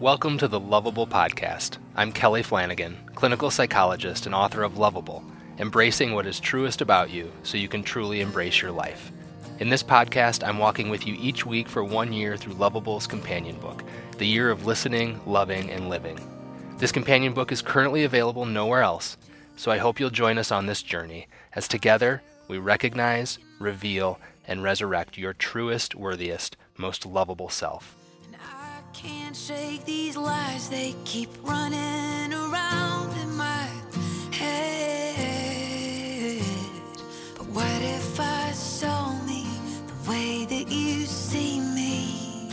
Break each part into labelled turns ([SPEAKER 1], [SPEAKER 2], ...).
[SPEAKER 1] Welcome to the Loveable Podcast. I'm Kelly Flanagan, clinical psychologist and author of Loveable, embracing what is truest about you so you can truly embrace your life. In this podcast, I'm walking with you each week for one year through Loveable's companion book, The Year of Listening, Loving, and Living. This companion book is currently available nowhere else, so I hope you'll join us on this journey as together we recognize, reveal, and resurrect your truest, worthiest, most lovable self.
[SPEAKER 2] Can't shake these lies, they keep running around in my head. But what if I saw me the way that you see me?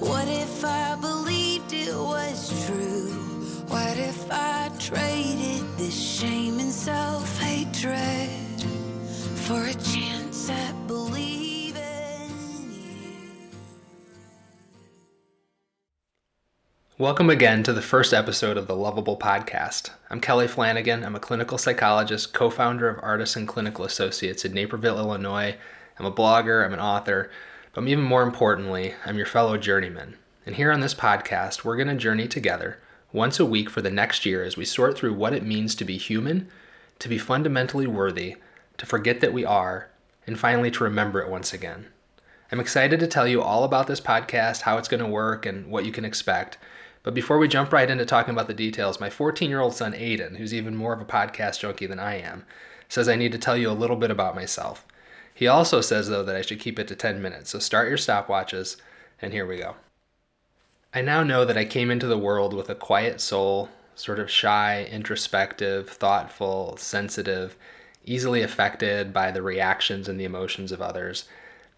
[SPEAKER 2] What if I believed it was true? What if I traded this shame and self hatred for a chance at
[SPEAKER 1] Welcome again to the first episode of the Loveable Podcast. I'm Kelly Flanagan. I'm a clinical psychologist, co founder of Artisan Clinical Associates in Naperville, Illinois. I'm a blogger, I'm an author, but even more importantly, I'm your fellow journeyman. And here on this podcast, we're going to journey together once a week for the next year as we sort through what it means to be human, to be fundamentally worthy, to forget that we are, and finally to remember it once again. I'm excited to tell you all about this podcast, how it's going to work, and what you can expect. But before we jump right into talking about the details, my 14 year old son Aiden, who's even more of a podcast junkie than I am, says I need to tell you a little bit about myself. He also says, though, that I should keep it to 10 minutes, so start your stopwatches, and here we go. I now know that I came into the world with a quiet soul, sort of shy, introspective, thoughtful, sensitive, easily affected by the reactions and the emotions of others.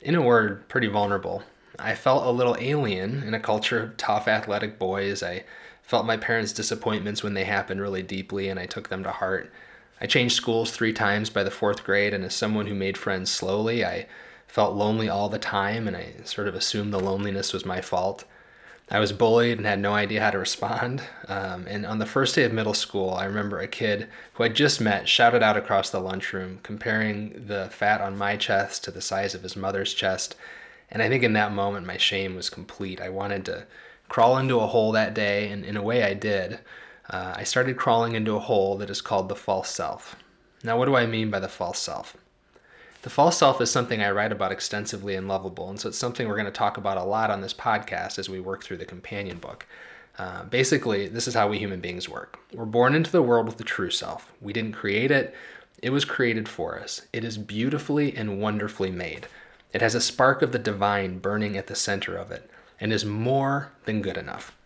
[SPEAKER 1] In a word, pretty vulnerable. I felt a little alien in a culture of tough athletic boys. I felt my parents' disappointments when they happened really deeply, and I took them to heart. I changed schools three times by the fourth grade, and as someone who made friends slowly, I felt lonely all the time, and I sort of assumed the loneliness was my fault. I was bullied and had no idea how to respond. Um, and on the first day of middle school, I remember a kid who I'd just met shouted out across the lunchroom, comparing the fat on my chest to the size of his mother's chest and I think in that moment, my shame was complete. I wanted to crawl into a hole that day, and in a way, I did. Uh, I started crawling into a hole that is called the false self. Now, what do I mean by the false self? The false self is something I write about extensively in Loveable, and so it's something we're going to talk about a lot on this podcast as we work through the companion book. Uh, basically, this is how we human beings work. We're born into the world with the true self. We didn't create it, it was created for us. It is beautifully and wonderfully made. It has a spark of the divine burning at the center of it and is more than good enough.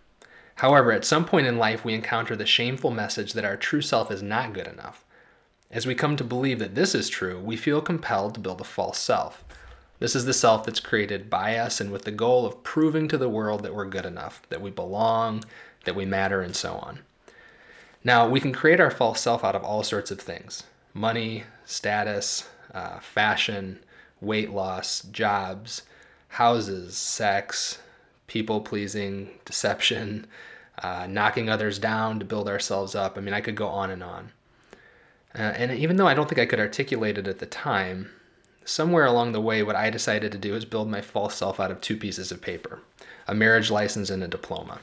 [SPEAKER 1] However, at some point in life, we encounter the shameful message that our true self is not good enough. As we come to believe that this is true, we feel compelled to build a false self. This is the self that's created by us and with the goal of proving to the world that we're good enough, that we belong, that we matter, and so on. Now, we can create our false self out of all sorts of things money, status, uh, fashion, weight loss, jobs, houses, sex, people pleasing, deception, uh, knocking others down to build ourselves up. I mean, I could go on and on. Uh, and even though I don't think I could articulate it at the time, somewhere along the way, what I decided to do is build my false self out of two pieces of paper a marriage license and a diploma.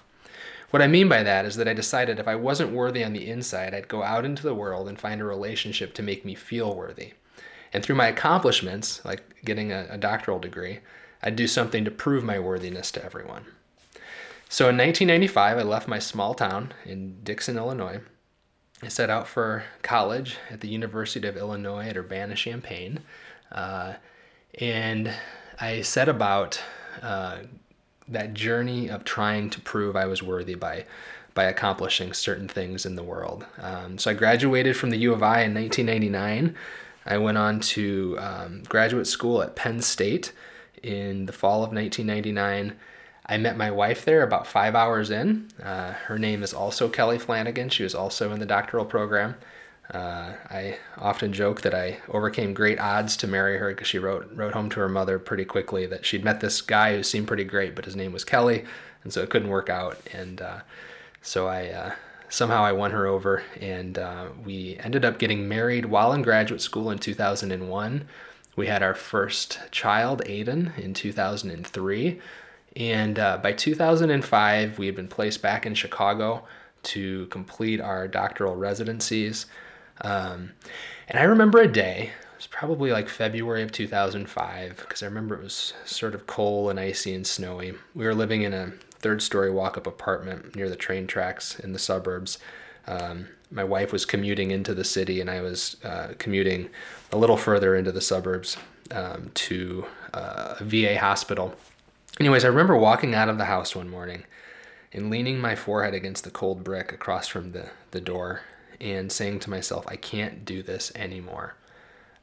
[SPEAKER 1] What I mean by that is that I decided if I wasn't worthy on the inside, I'd go out into the world and find a relationship to make me feel worthy. And through my accomplishments, like getting a, a doctoral degree, I'd do something to prove my worthiness to everyone. So in 1995, I left my small town in Dixon, Illinois. I set out for college at the University of Illinois at Urbana Champaign. Uh, and I set about uh, that journey of trying to prove I was worthy by by accomplishing certain things in the world. Um, so I graduated from the U of I in 1999 I went on to um, graduate school at Penn State in the fall of 1999. I met my wife there about five hours in. Uh, her name is also Kelly Flanagan. She was also in the doctoral program. Uh, I often joke that I overcame great odds to marry her because she wrote wrote home to her mother pretty quickly that she'd met this guy who seemed pretty great, but his name was Kelly, and so it couldn't work out. And uh, so I uh, somehow I won her over, and uh, we ended up getting married while in graduate school in 2001. We had our first child, Aiden, in 2003. And uh, by 2005, we had been placed back in Chicago to complete our doctoral residencies. Um, and I remember a day, it was probably like February of 2005, because I remember it was sort of cold and icy and snowy. We were living in a third story walk up apartment near the train tracks in the suburbs. Um, my wife was commuting into the city, and I was uh, commuting a little further into the suburbs um, to uh, a VA hospital. Anyways, I remember walking out of the house one morning and leaning my forehead against the cold brick across from the, the door and saying to myself, I can't do this anymore.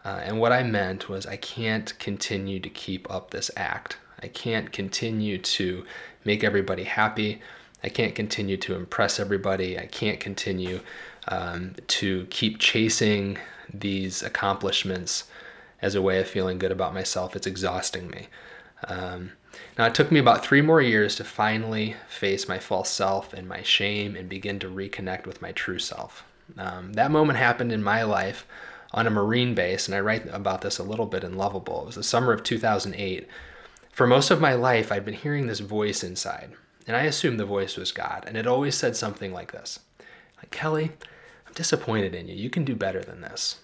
[SPEAKER 1] Uh, and what I meant was, I can't continue to keep up this act. I can't continue to make everybody happy. I can't continue to impress everybody. I can't continue um, to keep chasing these accomplishments as a way of feeling good about myself. It's exhausting me. Um, now, it took me about three more years to finally face my false self and my shame and begin to reconnect with my true self. Um, that moment happened in my life on a Marine base, and I write about this a little bit in Loveable. It was the summer of 2008. For most of my life, I'd been hearing this voice inside, and I assumed the voice was God, and it always said something like this Kelly, I'm disappointed in you. You can do better than this.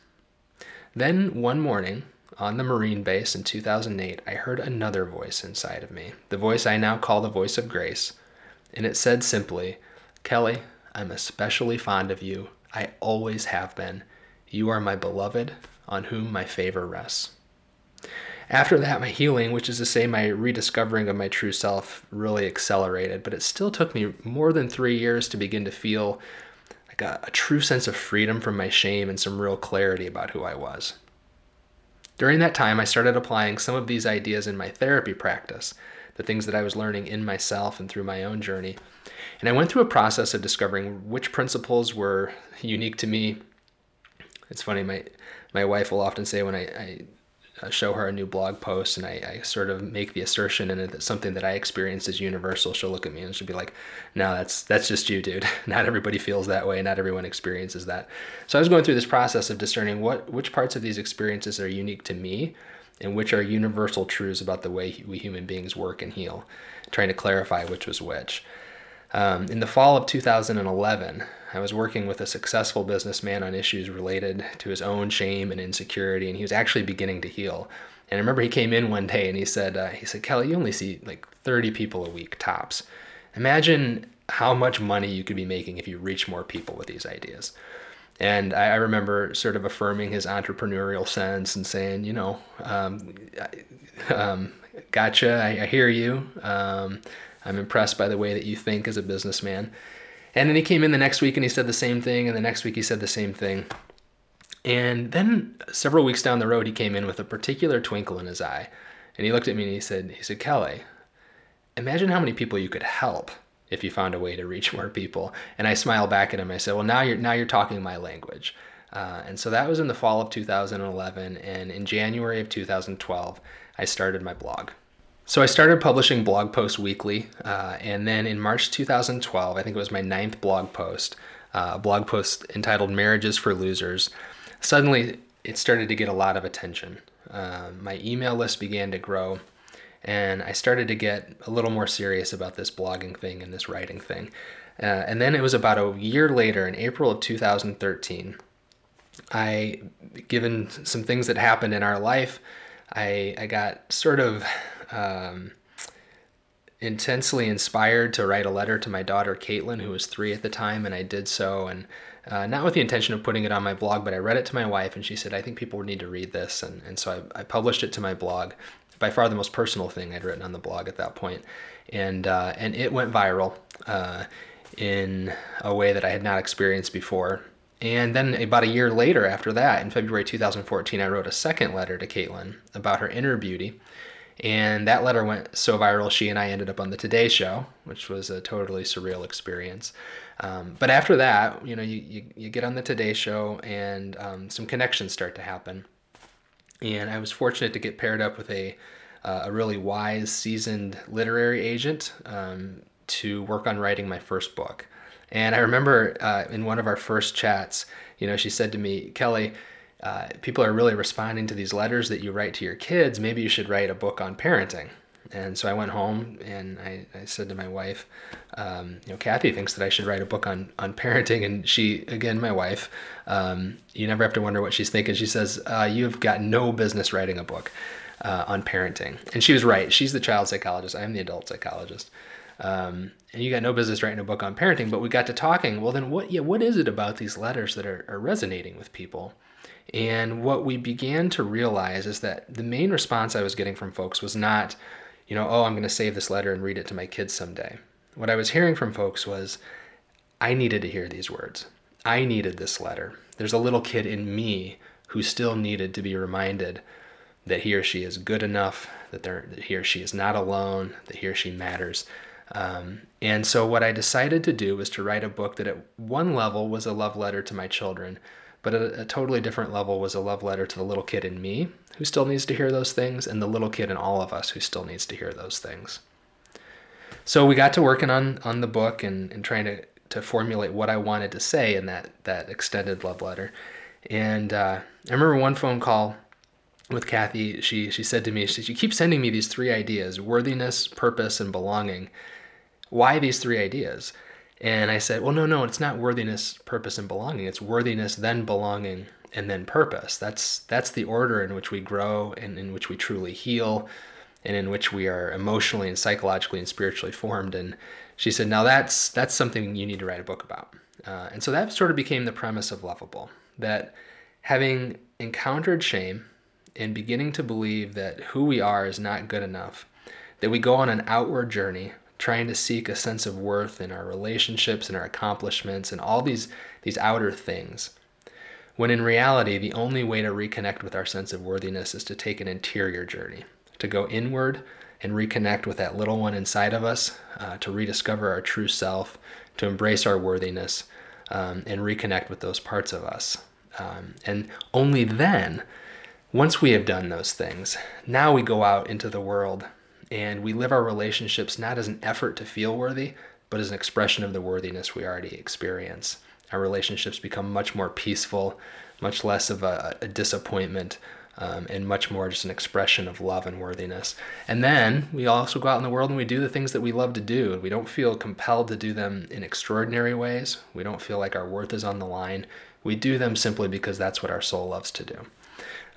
[SPEAKER 1] Then one morning, on the Marine base in 2008, I heard another voice inside of me, the voice I now call the voice of grace, and it said simply, Kelly, I'm especially fond of you. I always have been. You are my beloved, on whom my favor rests. After that, my healing, which is to say my rediscovering of my true self, really accelerated, but it still took me more than three years to begin to feel like a, a true sense of freedom from my shame and some real clarity about who I was. During that time, I started applying some of these ideas in my therapy practice, the things that I was learning in myself and through my own journey. And I went through a process of discovering which principles were unique to me. It's funny, my my wife will often say when I, I Uh, show her a new blog post and I, I, sort of make the assertion in it that something that I experience is universal, she'll look at me and she'll be like, "No, that's that's just you, dude. Not everybody feels that way. Not everyone experiences that." So I was going through this process of discerning what which parts of these experiences are unique to me, and which are universal truths about the way we human beings work and heal, trying to clarify which was which. Um, in the fall of 2011, I was working with a successful businessman on issues related to his own shame and insecurity, and he was actually beginning to heal. And I remember he came in one day and he said, uh, he said, Kelly, you only see like 30 people a week tops. Imagine how much money you could be making if you reach more people with these ideas. And I, I remember sort of affirming his entrepreneurial sense and saying, you know, um, um, gotcha, I, I, hear you. Um, I'm impressed by the way that you think as a businessman. And then he came in the next week and he said the same thing, and the next week he said the same thing. And then several weeks down the road, he came in with a particular twinkle in his eye. And he looked at me and he said, he said, Kelly, imagine how many people you could help if you found a way to reach more people. And I smiled back at him. I said, well, now you're, now you're talking my language. Uh, and so that was in the fall of 2011. And in January of 2012, I started my blog. So I started publishing blog posts weekly, uh, and then in March 2012, I think it was my ninth blog post, uh, a blog post entitled "Marriages for Losers." Suddenly, it started to get a lot of attention. Uh, my email list began to grow, and I started to get a little more serious about this blogging thing and this writing thing. Uh, and then it was about a year later, in April of 2013, I, given some things that happened in our life, I, I got sort of um, intensely inspired to write a letter to my daughter Caitlin, who was three at the time, and I did so, and uh, not with the intention of putting it on my blog, but I read it to my wife, and she said, "I think people would need to read this," and and so I, I published it to my blog. By far the most personal thing I'd written on the blog at that point, and uh, and it went viral uh, in a way that I had not experienced before. And then about a year later, after that, in February 2014, I wrote a second letter to Caitlin about her inner beauty and that letter went so viral, she and I ended up on the Today Show, which was a totally surreal experience. Um, but after that, you know, you, you, you, get on the Today Show and um, some connections start to happen. And I was fortunate to get paired up with a, uh, a really wise, seasoned literary agent um, to work on writing my first book. And I remember uh, in one of our first chats, you know, she said to me, Kelly, uh, people are really responding to these letters that you write to your kids. Maybe you should write a book on parenting. And so I went home and I, I said to my wife, um, you know, Kathy thinks that I should write a book on, on parenting. And she, again, my wife, um, you never have to wonder what she's thinking. She says, uh, You've got no business writing a book uh, on parenting. And she was right. She's the child psychologist, I'm the adult psychologist. Um, and you got no business writing a book on parenting, but we got to talking. Well, then what? Yeah, what is it about these letters that are, are resonating with people? And what we began to realize is that the main response I was getting from folks was not, you know, oh, I'm going to save this letter and read it to my kids someday. What I was hearing from folks was, I needed to hear these words. I needed this letter. There's a little kid in me who still needed to be reminded that he or she is good enough, that, that he or she is not alone, that he or she matters. Um, and so, what I decided to do was to write a book that, at one level, was a love letter to my children, but at a totally different level was a love letter to the little kid in me who still needs to hear those things, and the little kid in all of us who still needs to hear those things. So we got to working on on the book and, and trying to, to formulate what I wanted to say in that that extended love letter. And uh, I remember one phone call with Kathy. She she said to me, she said, "You keep sending me these three ideas: worthiness, purpose, and belonging. Why these three ideas?" And I said, well, no, no, it's not worthiness, purpose, and belonging. It's worthiness, then belonging, and then purpose. That's that's the order in which we grow and in which we truly heal, and in which we are emotionally and psychologically and spiritually formed. And she said, now that's that's something you need to write a book about. Uh, and so that sort of became the premise of Loveable. That having encountered shame and beginning to believe that who we are is not good enough, that we go on an outward journey trying to seek a sense of worth in our relationships and our accomplishments and all these these outer things when in reality the only way to reconnect with our sense of worthiness is to take an interior journey to go inward and reconnect with that little one inside of us uh, to rediscover our true self to embrace our worthiness um, and reconnect with those parts of us. Um, and only then once we have done those things now we go out into the world and we live our relationships not as an effort to feel worthy, but as an expression of the worthiness we already experience. Our relationships become much more peaceful, much less of a, a disappointment, um, and much more just an expression of love and worthiness. And then we also go out in the world and we do the things that we love to do. We don't feel compelled to do them in extraordinary ways. We don't feel like our worth is on the line. We do them simply because that's what our soul loves to do.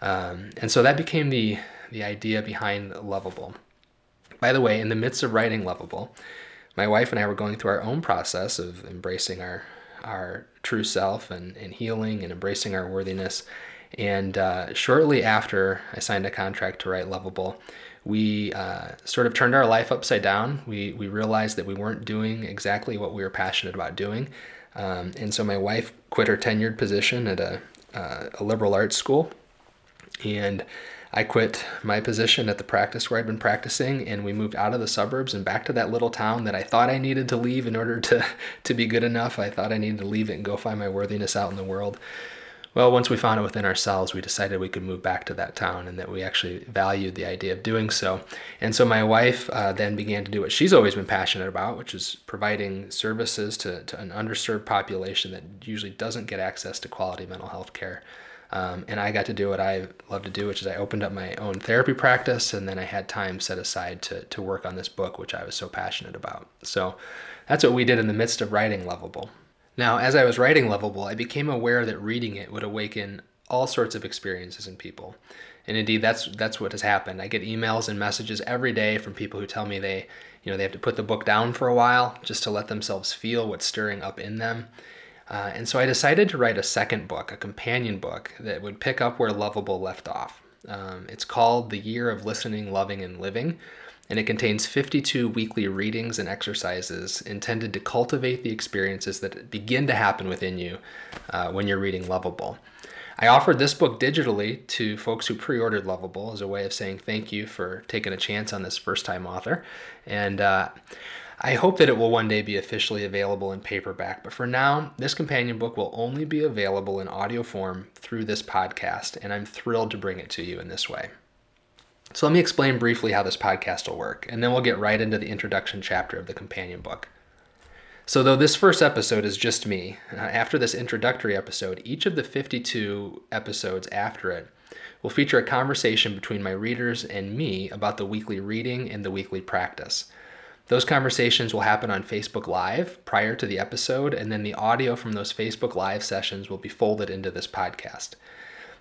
[SPEAKER 1] Um, and so that became the the idea behind Loveable. By the way, in the midst of writing Loveable, my wife and I were going through our own process of embracing our our true self and, and healing and embracing our worthiness. And uh, shortly after I signed a contract to write Loveable, we uh, sort of turned our life upside down. We, we realized that we weren't doing exactly what we were passionate about doing. Um, and so my wife quit her tenured position at a, uh, a liberal arts school. And I quit my position at the practice where I'd been practicing, and we moved out of the suburbs and back to that little town that I thought I needed to leave in order to, to be good enough. I thought I needed to leave it and go find my worthiness out in the world. Well, once we found it within ourselves, we decided we could move back to that town and that we actually valued the idea of doing so. And so my wife uh, then began to do what she's always been passionate about, which is providing services to, to an underserved population that usually doesn't get access to quality mental health care. Um, and I got to do what I love to do, which is I opened up my own therapy practice, and then I had time set aside to, to work on this book, which I was so passionate about. So that's what we did in the midst of writing Loveable. Now, as I was writing Loveable, I became aware that reading it would awaken all sorts of experiences in people. And indeed, that's that's what has happened. I get emails and messages every day from people who tell me they, you know, they have to put the book down for a while just to let themselves feel what's stirring up in them. Uh, and so I decided to write a second book, a companion book that would pick up where Loveable left off. Um, it's called The Year of Listening, Loving, and Living, and it contains 52 weekly readings and exercises intended to cultivate the experiences that begin to happen within you uh, when you're reading Loveable. I offered this book digitally to folks who pre ordered Loveable as a way of saying thank you for taking a chance on this first time author. And uh, I hope that it will one day be officially available in paperback, but for now, this companion book will only be available in audio form through this podcast, and I'm thrilled to bring it to you in this way. So, let me explain briefly how this podcast will work, and then we'll get right into the introduction chapter of the companion book. So, though this first episode is just me, uh, after this introductory episode, each of the 52 episodes after it will feature a conversation between my readers and me about the weekly reading and the weekly practice. Those conversations will happen on Facebook Live prior to the episode, and then the audio from those Facebook Live sessions will be folded into this podcast.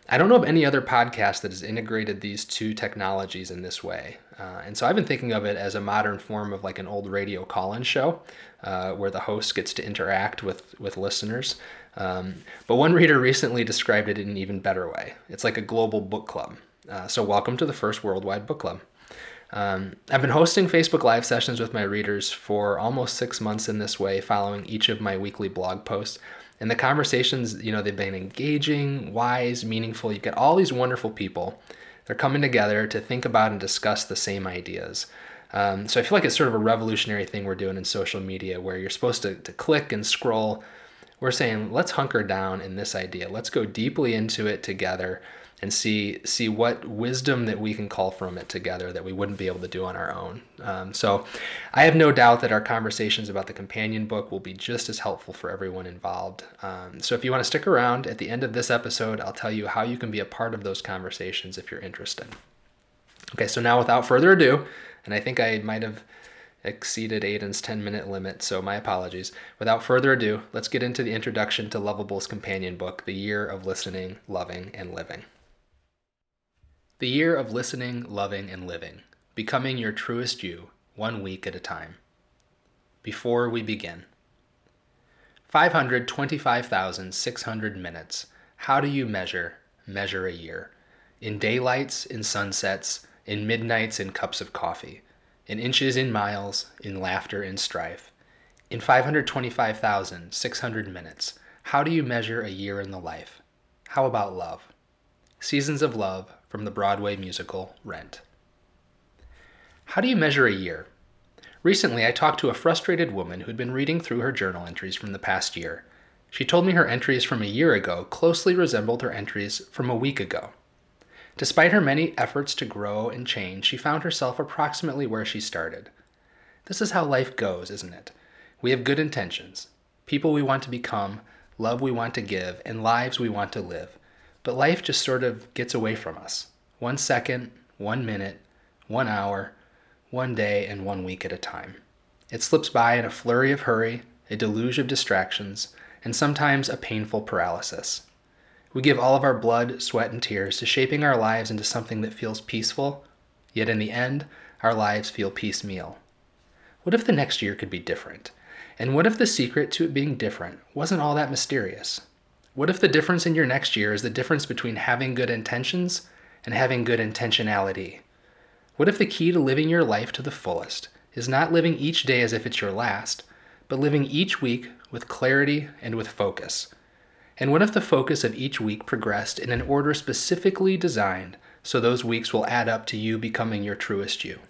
[SPEAKER 1] I don't know of any other podcast that has integrated these two technologies in this way. Uh, and so I've been thinking of it as a modern form of like an old radio call in show uh, where the host gets to interact with, with listeners. Um, but one reader recently described it in an even better way it's like a global book club. Uh, so, welcome to the first worldwide book club. Um, I've been hosting Facebook Live sessions with my readers for almost six months in this way, following each of my weekly blog posts. And the conversations, you know, they've been engaging, wise, meaningful. You get all these wonderful people. They're coming together to think about and discuss the same ideas. Um, so I feel like it's sort of a revolutionary thing we're doing in social media where you're supposed to, to click and scroll. We're saying, let's hunker down in this idea. Let's go deeply into it together and see see what wisdom that we can call from it together that we wouldn't be able to do on our own. Um, so, I have no doubt that our conversations about the companion book will be just as helpful for everyone involved. Um, so, if you want to stick around at the end of this episode, I'll tell you how you can be a part of those conversations if you're interested. Okay, so now without further ado, and I think I might have exceeded Aiden's 10 minute limit, so my apologies. Without further ado, let's get into the introduction to Loveable's companion book, The Year of Listening, Loving, and Living. The year of listening, loving, and living, becoming your truest you, one week at a time. Before we begin, 525,600 minutes. How do you measure, measure a year? In daylights, in sunsets, in midnights, in cups of coffee, in inches, in miles, in laughter, in strife. In 525,600 minutes, how do you measure a year in the life? How about love? Seasons of Love from the Broadway musical Rent. How do you measure a year? Recently, I talked to a frustrated woman who'd been reading through her journal entries from the past year. She told me her entries from a year ago closely resembled her entries from a week ago. Despite her many efforts to grow and change, she found herself approximately where she started. This is how life goes, isn't it? We have good intentions, people we want to become, love we want to give, and lives we want to live. But life just sort of gets away from us. One second, one minute, one hour, one day, and one week at a time. It slips by in a flurry of hurry, a deluge of distractions, and sometimes a painful paralysis. We give all of our blood, sweat, and tears to shaping our lives into something that feels peaceful, yet in the end, our lives feel piecemeal. What if the next year could be different? And what if the secret to it being different wasn't all that mysterious? What if the difference in your next year is the difference between having good intentions and having good intentionality? What if the key to living your life to the fullest is not living each day as if it's your last, but living each week with clarity and with focus? And what if the focus of each week progressed in an order specifically designed so those weeks will add up to you becoming your truest you?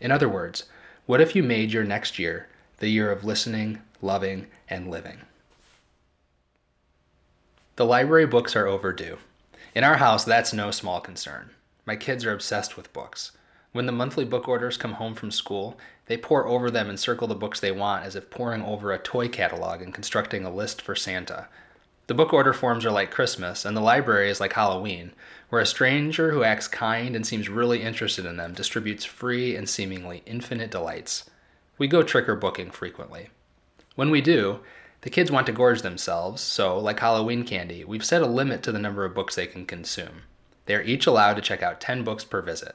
[SPEAKER 1] In other words, what if you made your next year the year of listening, loving, and living? The library books are overdue. In our house, that's no small concern. My kids are obsessed with books. When the monthly book orders come home from school, they pore over them and circle the books they want as if poring over a toy catalog and constructing a list for Santa. The book order forms are like Christmas, and the library is like Halloween, where a stranger who acts kind and seems really interested in them distributes free and seemingly infinite delights. We go trick or booking frequently. When we do, the kids want to gorge themselves, so, like Halloween candy, we've set a limit to the number of books they can consume. They are each allowed to check out 10 books per visit.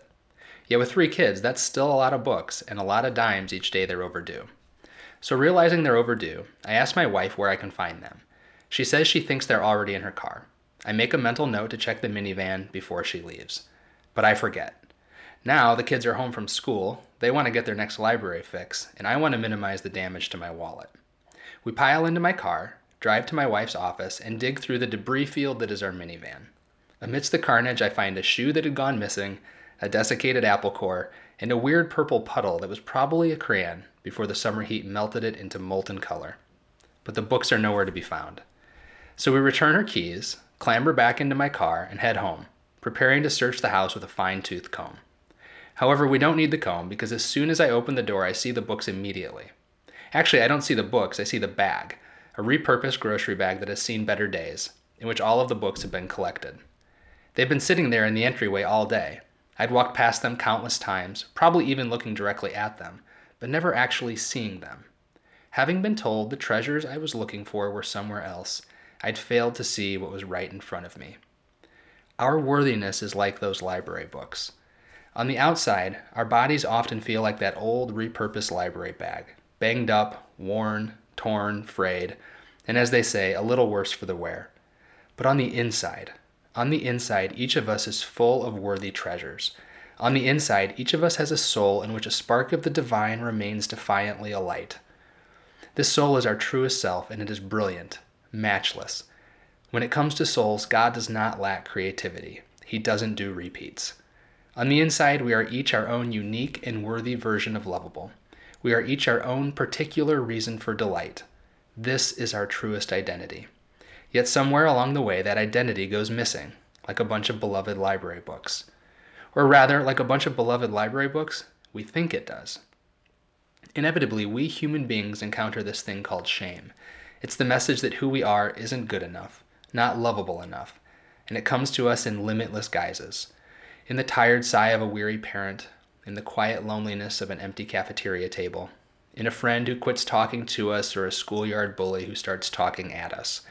[SPEAKER 1] Yet with three kids, that's still a lot of books and a lot of dimes each day they're overdue. So, realizing they're overdue, I ask my wife where I can find them. She says she thinks they're already in her car. I make a mental note to check the minivan before she leaves. But I forget. Now the kids are home from school, they want to get their next library fix, and I want to minimize the damage to my wallet. We pile into my car, drive to my wife's office, and dig through the debris field that is our minivan. Amidst the carnage, I find a shoe that had gone missing, a desiccated apple core, and a weird purple puddle that was probably a crayon before the summer heat melted it into molten color. But the books are nowhere to be found. So we return her keys, clamber back into my car, and head home, preparing to search the house with a fine tooth comb. However, we don't need the comb because as soon as I open the door, I see the books immediately. Actually, I don't see the books, I see the bag, a repurposed grocery bag that has seen better days, in which all of the books have been collected. They've been sitting there in the entryway all day. I'd walked past them countless times, probably even looking directly at them, but never actually seeing them. Having been told the treasures I was looking for were somewhere else, I'd failed to see what was right in front of me. Our worthiness is like those library books. On the outside, our bodies often feel like that old repurposed library bag, banged up, worn, torn, frayed, and as they say, a little worse for the wear. But on the inside, on the inside, each of us is full of worthy treasures. On the inside, each of us has a soul in which a spark of the divine remains defiantly alight. This soul is our truest self, and it is brilliant, matchless. When it comes to souls, God does not lack creativity. He doesn't do repeats. On the inside, we are each our own unique and worthy version of lovable. We are each our own particular reason for delight. This is our truest identity. Yet somewhere along the way, that identity goes missing, like a bunch of beloved library books. Or rather, like a bunch of beloved library books, we think it does. Inevitably, we human beings encounter this thing called shame. It's the message that who we are isn't good enough, not lovable enough, and it comes to us in limitless guises. In the tired sigh of a weary parent, in the quiet loneliness of an empty cafeteria table, in a friend who quits talking to us or a schoolyard bully who starts talking at us,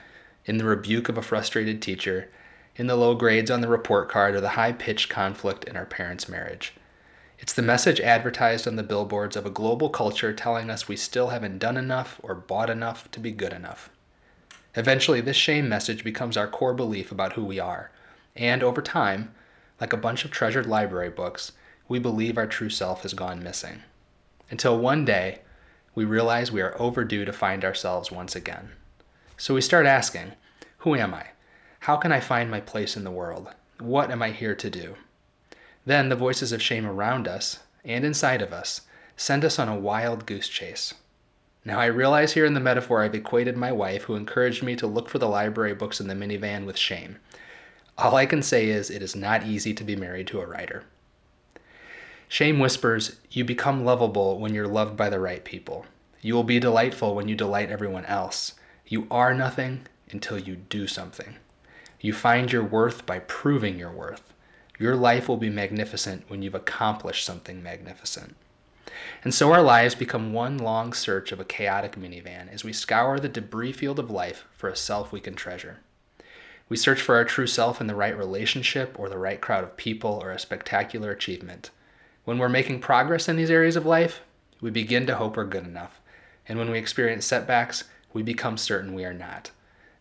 [SPEAKER 1] in the rebuke of a frustrated teacher, in the low grades on the report card, or the high pitched conflict in our parents' marriage. It's the message advertised on the billboards of a global culture telling us we still haven't done enough or bought enough to be good enough. Eventually, this shame message becomes our core belief about who we are, and over time, like a bunch of treasured library books, we believe our true self has gone missing. Until one day, we realize we are overdue to find ourselves once again. So we start asking, Who am I? How can I find my place in the world? What am I here to do? Then the voices of shame around us and inside of us send us on a wild goose chase. Now, I realize here in the metaphor I've equated my wife, who encouraged me to look for the library books in the minivan, with shame. All I can say is it is not easy to be married to a writer. Shame whispers, You become lovable when you're loved by the right people. You will be delightful when you delight everyone else. You are nothing until you do something. You find your worth by proving your worth. Your life will be magnificent when you've accomplished something magnificent. And so our lives become one long search of a chaotic minivan as we scour the debris field of life for a self we can treasure. We search for our true self in the right relationship or the right crowd of people or a spectacular achievement. When we're making progress in these areas of life, we begin to hope we're good enough. And when we experience setbacks, we become certain we are not.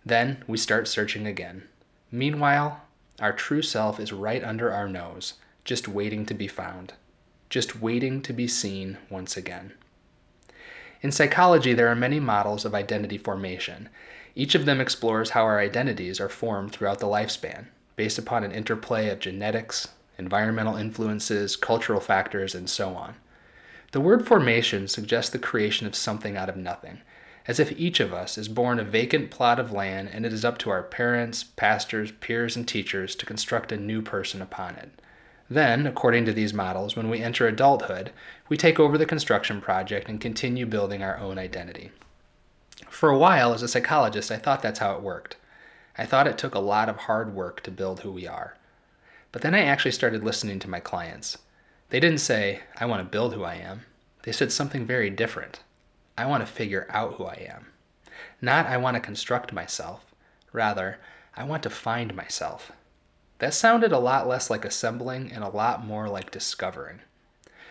[SPEAKER 1] Then we start searching again. Meanwhile, our true self is right under our nose, just waiting to be found, just waiting to be seen once again. In psychology, there are many models of identity formation. Each of them explores how our identities are formed throughout the lifespan, based upon an interplay of genetics, environmental influences, cultural factors, and so on. The word formation suggests the creation of something out of nothing, as if each of us is born a vacant plot of land and it is up to our parents, pastors, peers, and teachers to construct a new person upon it. Then, according to these models, when we enter adulthood, we take over the construction project and continue building our own identity. For a while, as a psychologist, I thought that's how it worked. I thought it took a lot of hard work to build who we are. But then I actually started listening to my clients. They didn't say, I want to build who I am. They said something very different. I want to figure out who I am. Not I want to construct myself. Rather, I want to find myself. That sounded a lot less like assembling and a lot more like discovering.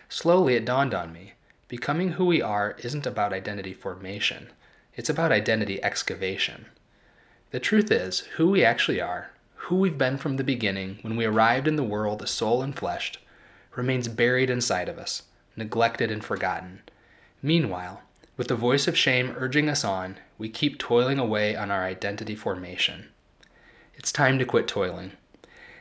[SPEAKER 1] Slowly it dawned on me becoming who we are isn't about identity formation, it's about identity excavation. The truth is, who we actually are, who we've been from the beginning when we arrived in the world as soul and flesh, remains buried inside of us, neglected and forgotten. Meanwhile, with the voice of shame urging us on, we keep toiling away on our identity formation. It's time to quit toiling.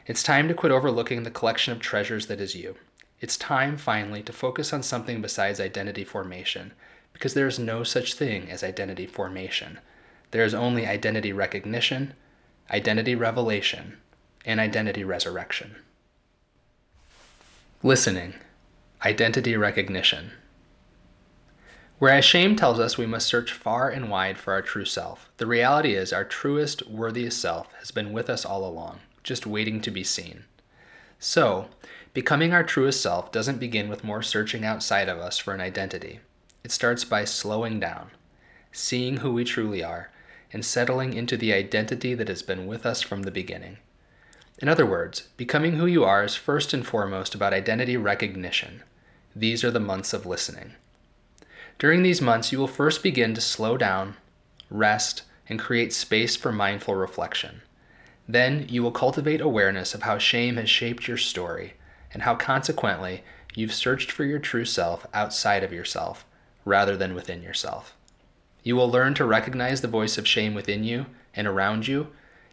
[SPEAKER 1] It's time to quit overlooking the collection of treasures that is you. It's time, finally, to focus on something besides identity formation, because there is no such thing as identity formation. There is only identity recognition, identity revelation, and identity resurrection. Listening, identity recognition. Whereas shame tells us we must search far and wide for our true self, the reality is our truest, worthiest self has been with us all along, just waiting to be seen. So, becoming our truest self doesn't begin with more searching outside of us for an identity. It starts by slowing down, seeing who we truly are, and settling into the identity that has been with us from the beginning. In other words, becoming who you are is first and foremost about identity recognition. These are the months of listening. During these months, you will first begin to slow down, rest, and create space for mindful reflection. Then you will cultivate awareness of how shame has shaped your story and how consequently you've searched for your true self outside of yourself rather than within yourself. You will learn to recognize the voice of shame within you and around you,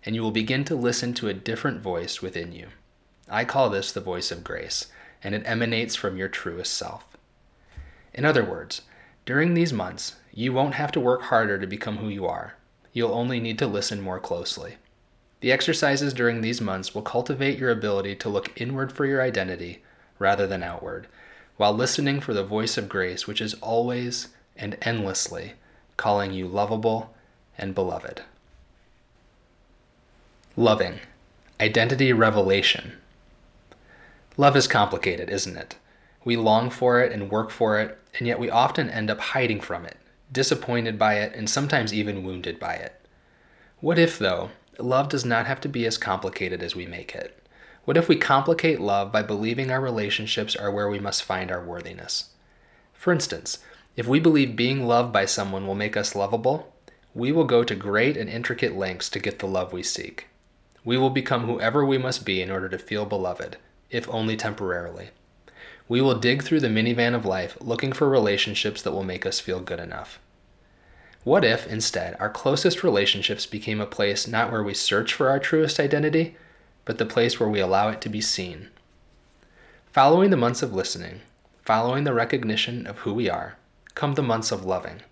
[SPEAKER 1] and you will begin to listen to a different voice within you. I call this the voice of grace, and it emanates from your truest self. In other words, during these months, you won't have to work harder to become who you are. You'll only need to listen more closely. The exercises during these months will cultivate your ability to look inward for your identity rather than outward, while listening for the voice of grace, which is always and endlessly calling you lovable and beloved. Loving. Identity revelation. Love is complicated, isn't it? We long for it and work for it, and yet we often end up hiding from it, disappointed by it, and sometimes even wounded by it. What if, though, love does not have to be as complicated as we make it. What if we complicate love by believing our relationships are where we must find our worthiness? For instance, if we believe being loved by someone will make us lovable, we will go to great and intricate lengths to get the love we seek. We will become whoever we must be in order to feel beloved, if only temporarily. We will dig through the minivan of life looking for relationships that will make us feel good enough. What if, instead, our closest relationships became a place not where we search for our truest identity, but the place where we allow it to be seen? Following the months of listening, following the recognition of who we are, come the months of loving.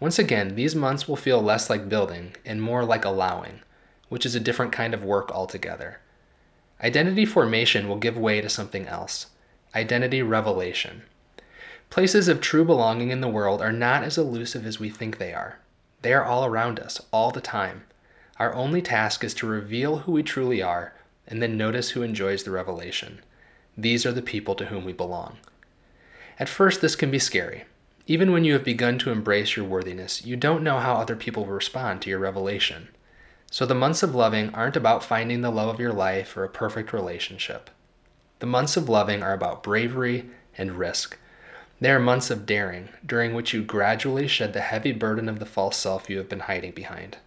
[SPEAKER 1] Once again, these months will feel less like building and more like allowing, which is a different kind of work altogether. Identity formation will give way to something else identity revelation. Places of true belonging in the world are not as elusive as we think they are. They are all around us, all the time. Our only task is to reveal who we truly are and then notice who enjoys the revelation. These are the people to whom we belong. At first, this can be scary. Even when you have begun to embrace your worthiness, you don't know how other people will respond to your revelation. So the months of loving aren't about finding the love of your life or a perfect relationship. The months of loving are about bravery and risk they are months of daring, during which you gradually shed the heavy burden of the false self you have been hiding behind.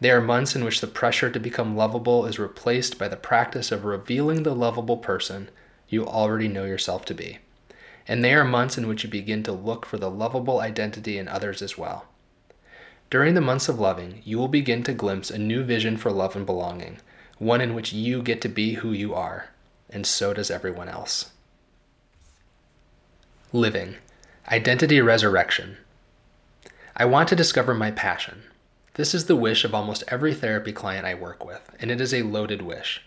[SPEAKER 1] They are months in which the pressure to become lovable is replaced by the practice of revealing the lovable person you already know yourself to be. And they are months in which you begin to look for the lovable identity in others as well. During the months of loving, you will begin to glimpse a new vision for love and belonging, one in which you get to be who you are, and so does everyone else. Living. Identity resurrection. I want to discover my passion. This is the wish of almost every therapy client I work with, and it is a loaded wish.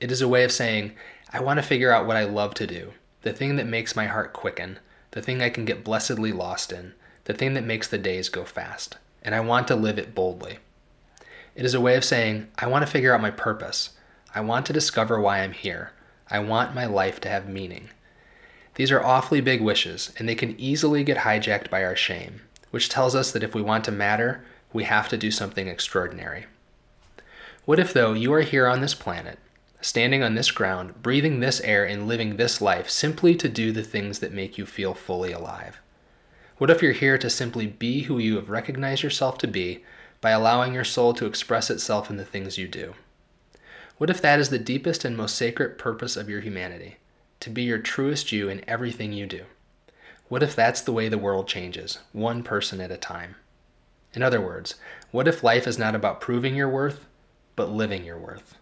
[SPEAKER 1] It is a way of saying, I want to figure out what I love to do, the thing that makes my heart quicken, the thing I can get blessedly lost in, the thing that makes the days go fast, and I want to live it boldly. It is a way of saying, I want to figure out my purpose. I want to discover why I'm here. I want my life to have meaning. These are awfully big wishes, and they can easily get hijacked by our shame, which tells us that if we want to matter, we have to do something extraordinary. What if, though, you are here on this planet, standing on this ground, breathing this air, and living this life simply to do the things that make you feel fully alive? What if you're here to simply be who you have recognized yourself to be by allowing your soul to express itself in the things you do? What if that is the deepest and most sacred purpose of your humanity? to be your truest you in everything you do? What if that's the way the world changes, one person at a time? In other words, what if life is not about proving your worth, but living your worth?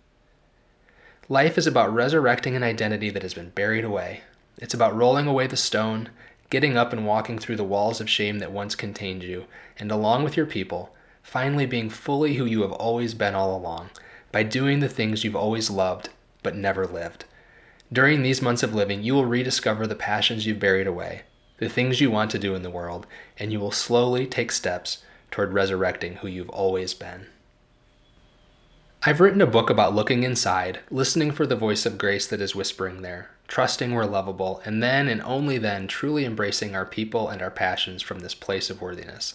[SPEAKER 1] Life is about resurrecting an identity that has been buried away. It's about rolling away the stone, getting up and walking through the walls of shame that once contained you, and along with your people, finally being fully who you have always been all along, by doing the things you've always loved but never lived during these months of living, you will rediscover the passions you've buried away, the things you want to do in the world, and you will slowly take steps toward resurrecting who you've always been. I've written a book about looking inside, listening for the voice of grace that is whispering there, trusting we're lovable, and then and only then truly embracing our people and our passions from this place of worthiness.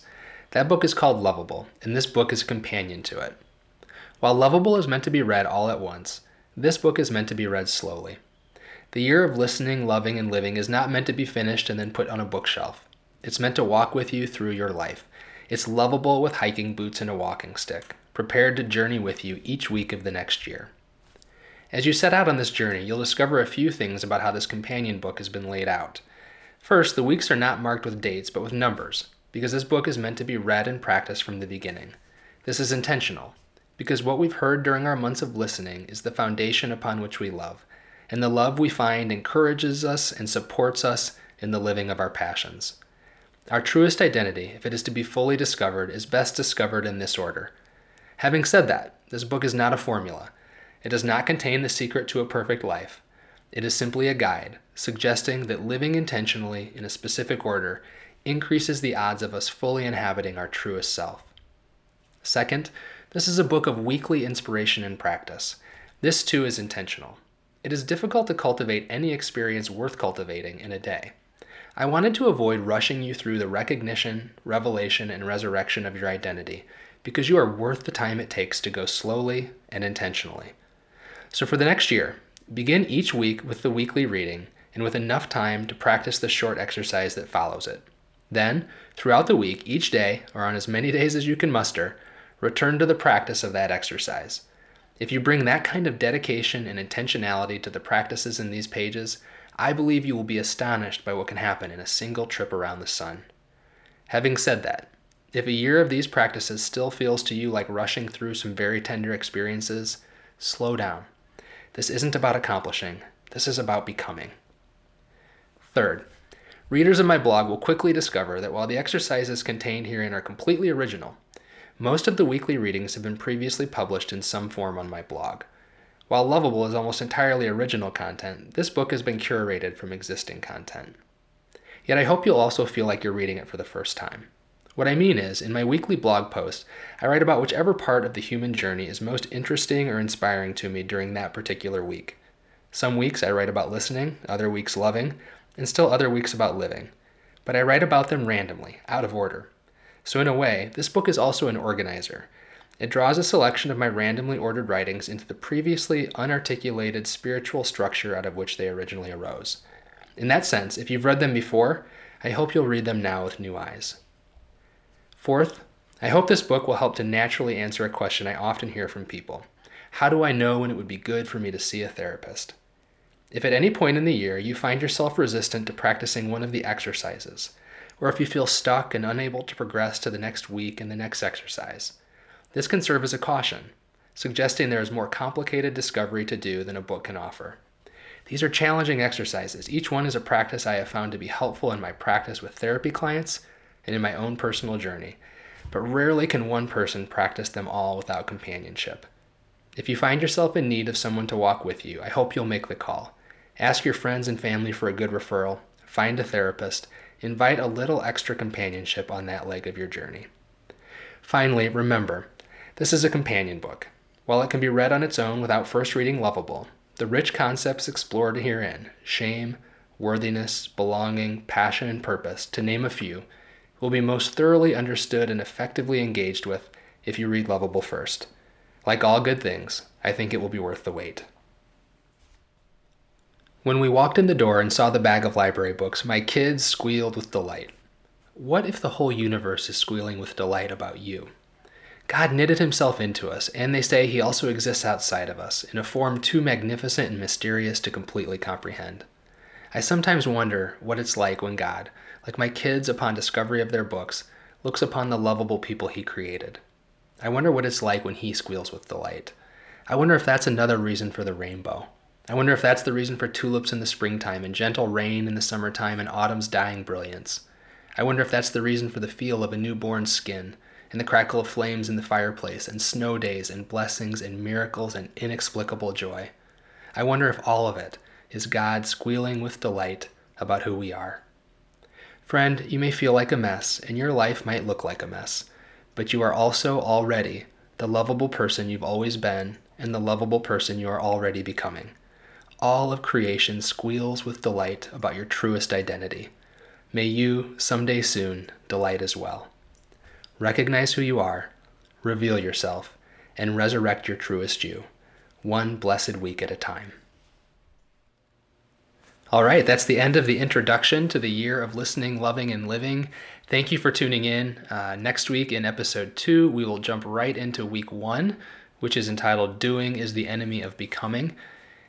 [SPEAKER 1] That book is called Loveable, and this book is a companion to it. While Loveable is meant to be read all at once, this book is meant to be read slowly. The year of listening, loving, and living is not meant to be finished and then put on a bookshelf. It's meant to walk with you through your life. It's lovable with hiking boots and a walking stick prepared to journey with you each week of the next year. As you set out on this journey, you'll discover a few things about how this companion book has been laid out. First, the weeks are not marked with dates but with numbers, because this book is meant to be read and practiced from the beginning. This is intentional, because what we've heard during our months of listening is the foundation upon which we love, and the love we find encourages us and supports us in the living of our passions. Our truest identity, if it is to be fully discovered, is best discovered in this order Having said that, this book is not a formula. It does not contain the secret to a perfect life. It is simply a guide, suggesting that living intentionally in a specific order increases the odds of us fully inhabiting our truest self. Second, this is a book of weekly inspiration and practice. This too is intentional. It is difficult to cultivate any experience worth cultivating in a day. I wanted to avoid rushing you through the recognition, revelation, and resurrection of your identity because you are worth the time it takes to go slowly and intentionally. So, for the next year, begin each week with the weekly reading and with enough time to practice the short exercise that follows it. Then, throughout the week, each day, or on as many days as you can muster, return to the practice of that exercise. If you bring that kind of dedication and intentionality to the practices in these pages, I believe you will be astonished by what can happen in a single trip around the sun. Having said that, if a year of these practices still feels to you like rushing through some very tender experiences, slow down. This isn't about accomplishing, this is about becoming. Third, readers of my blog will quickly discover that while the exercises contained herein are completely original, most of the weekly readings have been previously published in some form on my blog. While Loveable is almost entirely original content, this book has been curated from existing content. Yet I hope you'll also feel like you're reading it for the first time. What I mean is, in my weekly blog post, I write about whichever part of the human journey is most interesting or inspiring to me during that particular week. Some weeks I write about listening, other weeks loving, and still other weeks about living. But I write about them randomly, out of order. So, in a way, this book is also an organizer. It draws a selection of my randomly ordered writings into the previously unarticulated spiritual structure out of which they originally arose. In that sense, if you've read them before, I hope you'll read them now with new eyes. Fourth, I hope this book will help to naturally answer a question I often hear from people How do I know when it would be good for me to see a therapist? If at any point in the year you find yourself resistant to practicing one of the exercises, or if you feel stuck and unable to progress to the next week and the next exercise, this can serve as a caution, suggesting there is more complicated discovery to do than a book can offer. These are challenging exercises. Each one is a practice I have found to be helpful in my practice with therapy clients and in my own personal journey, but rarely can one person practice them all without companionship. If you find yourself in need of someone to walk with you, I hope you'll make the call. Ask your friends and family for a good referral, find a therapist, invite a little extra companionship on that leg of your journey. Finally, remember, this is a companion book. While it can be read on its own without first reading Loveable, the rich concepts explored herein shame, worthiness, belonging, passion, and purpose, to name a few, will be most thoroughly understood and effectively engaged with if you read Loveable first. Like all good things, I think it will be worth the wait. When we walked in the door and saw the bag of library books, my kids squealed with delight. What if the whole universe is squealing with delight about you? God knitted himself into us, and they say he also exists outside of us, in a form too magnificent and mysterious to completely comprehend. I sometimes wonder what it's like when God, like my kids upon discovery of their books, looks upon the lovable people he created. I wonder what it's like when he squeals with delight. I wonder if that's another reason for the rainbow. I wonder if that's the reason for tulips in the springtime and gentle rain in the summertime and autumn's dying brilliance. I wonder if that's the reason for the feel of a newborn skin and the crackle of flames in the fireplace and snow days and blessings and miracles and inexplicable joy. I wonder if all of it is God squealing with delight about who we are. Friend, you may feel like a mess, and your life might look like a mess, but you are also already the lovable person you've always been, and the lovable person you are already becoming. All of creation squeals with delight about your truest identity. May you, someday soon, delight as well. Recognize who you are, reveal yourself, and resurrect your truest you, one blessed week at a time. All right, that's the end of the introduction to the year of listening, loving, and living. Thank you for tuning in. Uh, next week in episode two, we will jump right into week one, which is entitled Doing is the Enemy of Becoming.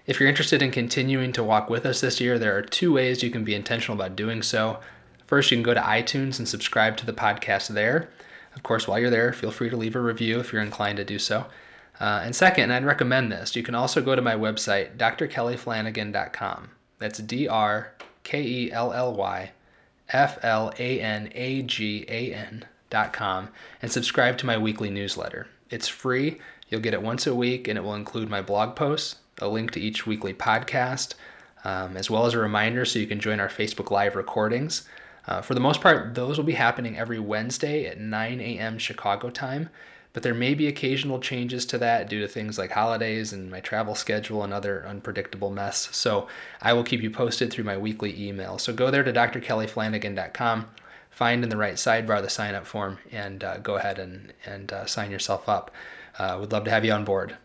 [SPEAKER 1] If you're interested in continuing to walk with us this year, there are two ways you can be intentional about doing so. First, you can go to iTunes and subscribe to the podcast there. Of course, while you're there, feel free to leave a review if you're inclined to do so. Uh, and second, and I'd recommend this, you can also go to my website, drkellyflanagan.com. That's D R K E L L Y F L A N A G A N dot com and subscribe to my weekly newsletter. It's free. You'll get it once a week, and it will include my blog posts, a link to each weekly podcast, um, as well as a reminder so you can join our Facebook Live recordings. Uh, for the most part, those will be happening every Wednesday at 9 a.m. Chicago time but there may be occasional changes to that due to things like holidays and my travel schedule and other unpredictable mess. So I will keep you posted through my weekly email. So go there to drkellyflanagan.com, find in the right sidebar the sign up form, and uh, go ahead and, and uh, sign yourself up. Uh, would love to have you on board.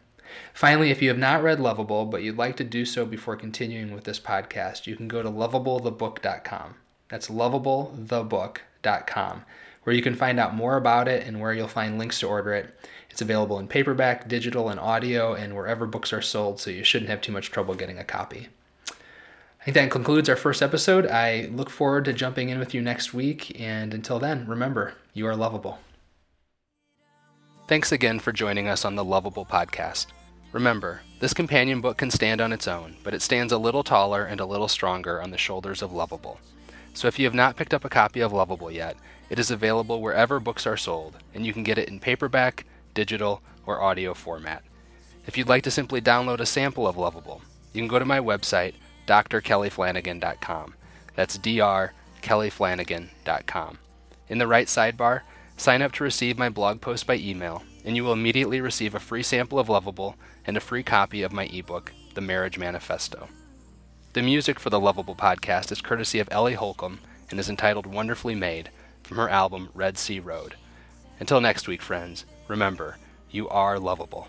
[SPEAKER 1] Finally, if you have not read Loveable, but you'd like to do so before continuing with this podcast, you can go to loveablethebook.com. That's loveablethebook.com where you can find out more about it and where you'll find links to order it. It's available in paperback, digital, and audio, and wherever books are sold, so you shouldn't have too much trouble getting a copy. I think that concludes our first episode. I look forward to jumping in with you next week, and until then, remember, you are lovable. Thanks again for joining us on the Loveable Podcast. Remember, this companion book can stand on its own, but it stands a little taller and a little stronger on the shoulders of Loveable. So if you have not picked up a copy of Loveable yet, it is available wherever books are sold, and you can get it in paperback, digital, or audio format. If you'd like to simply download a sample of Loveable, you can go to my website, drkellyflanagan.com. That's drkellyflanagan.com. In the right sidebar, sign up to receive my blog post by email, and you will immediately receive a free sample of Loveable and a free copy of my ebook, The Marriage Manifesto. The music for the Loveable podcast is courtesy of Ellie Holcomb and is entitled Wonderfully Made from her album Red Sea Road. Until next week, friends, remember, you are lovable.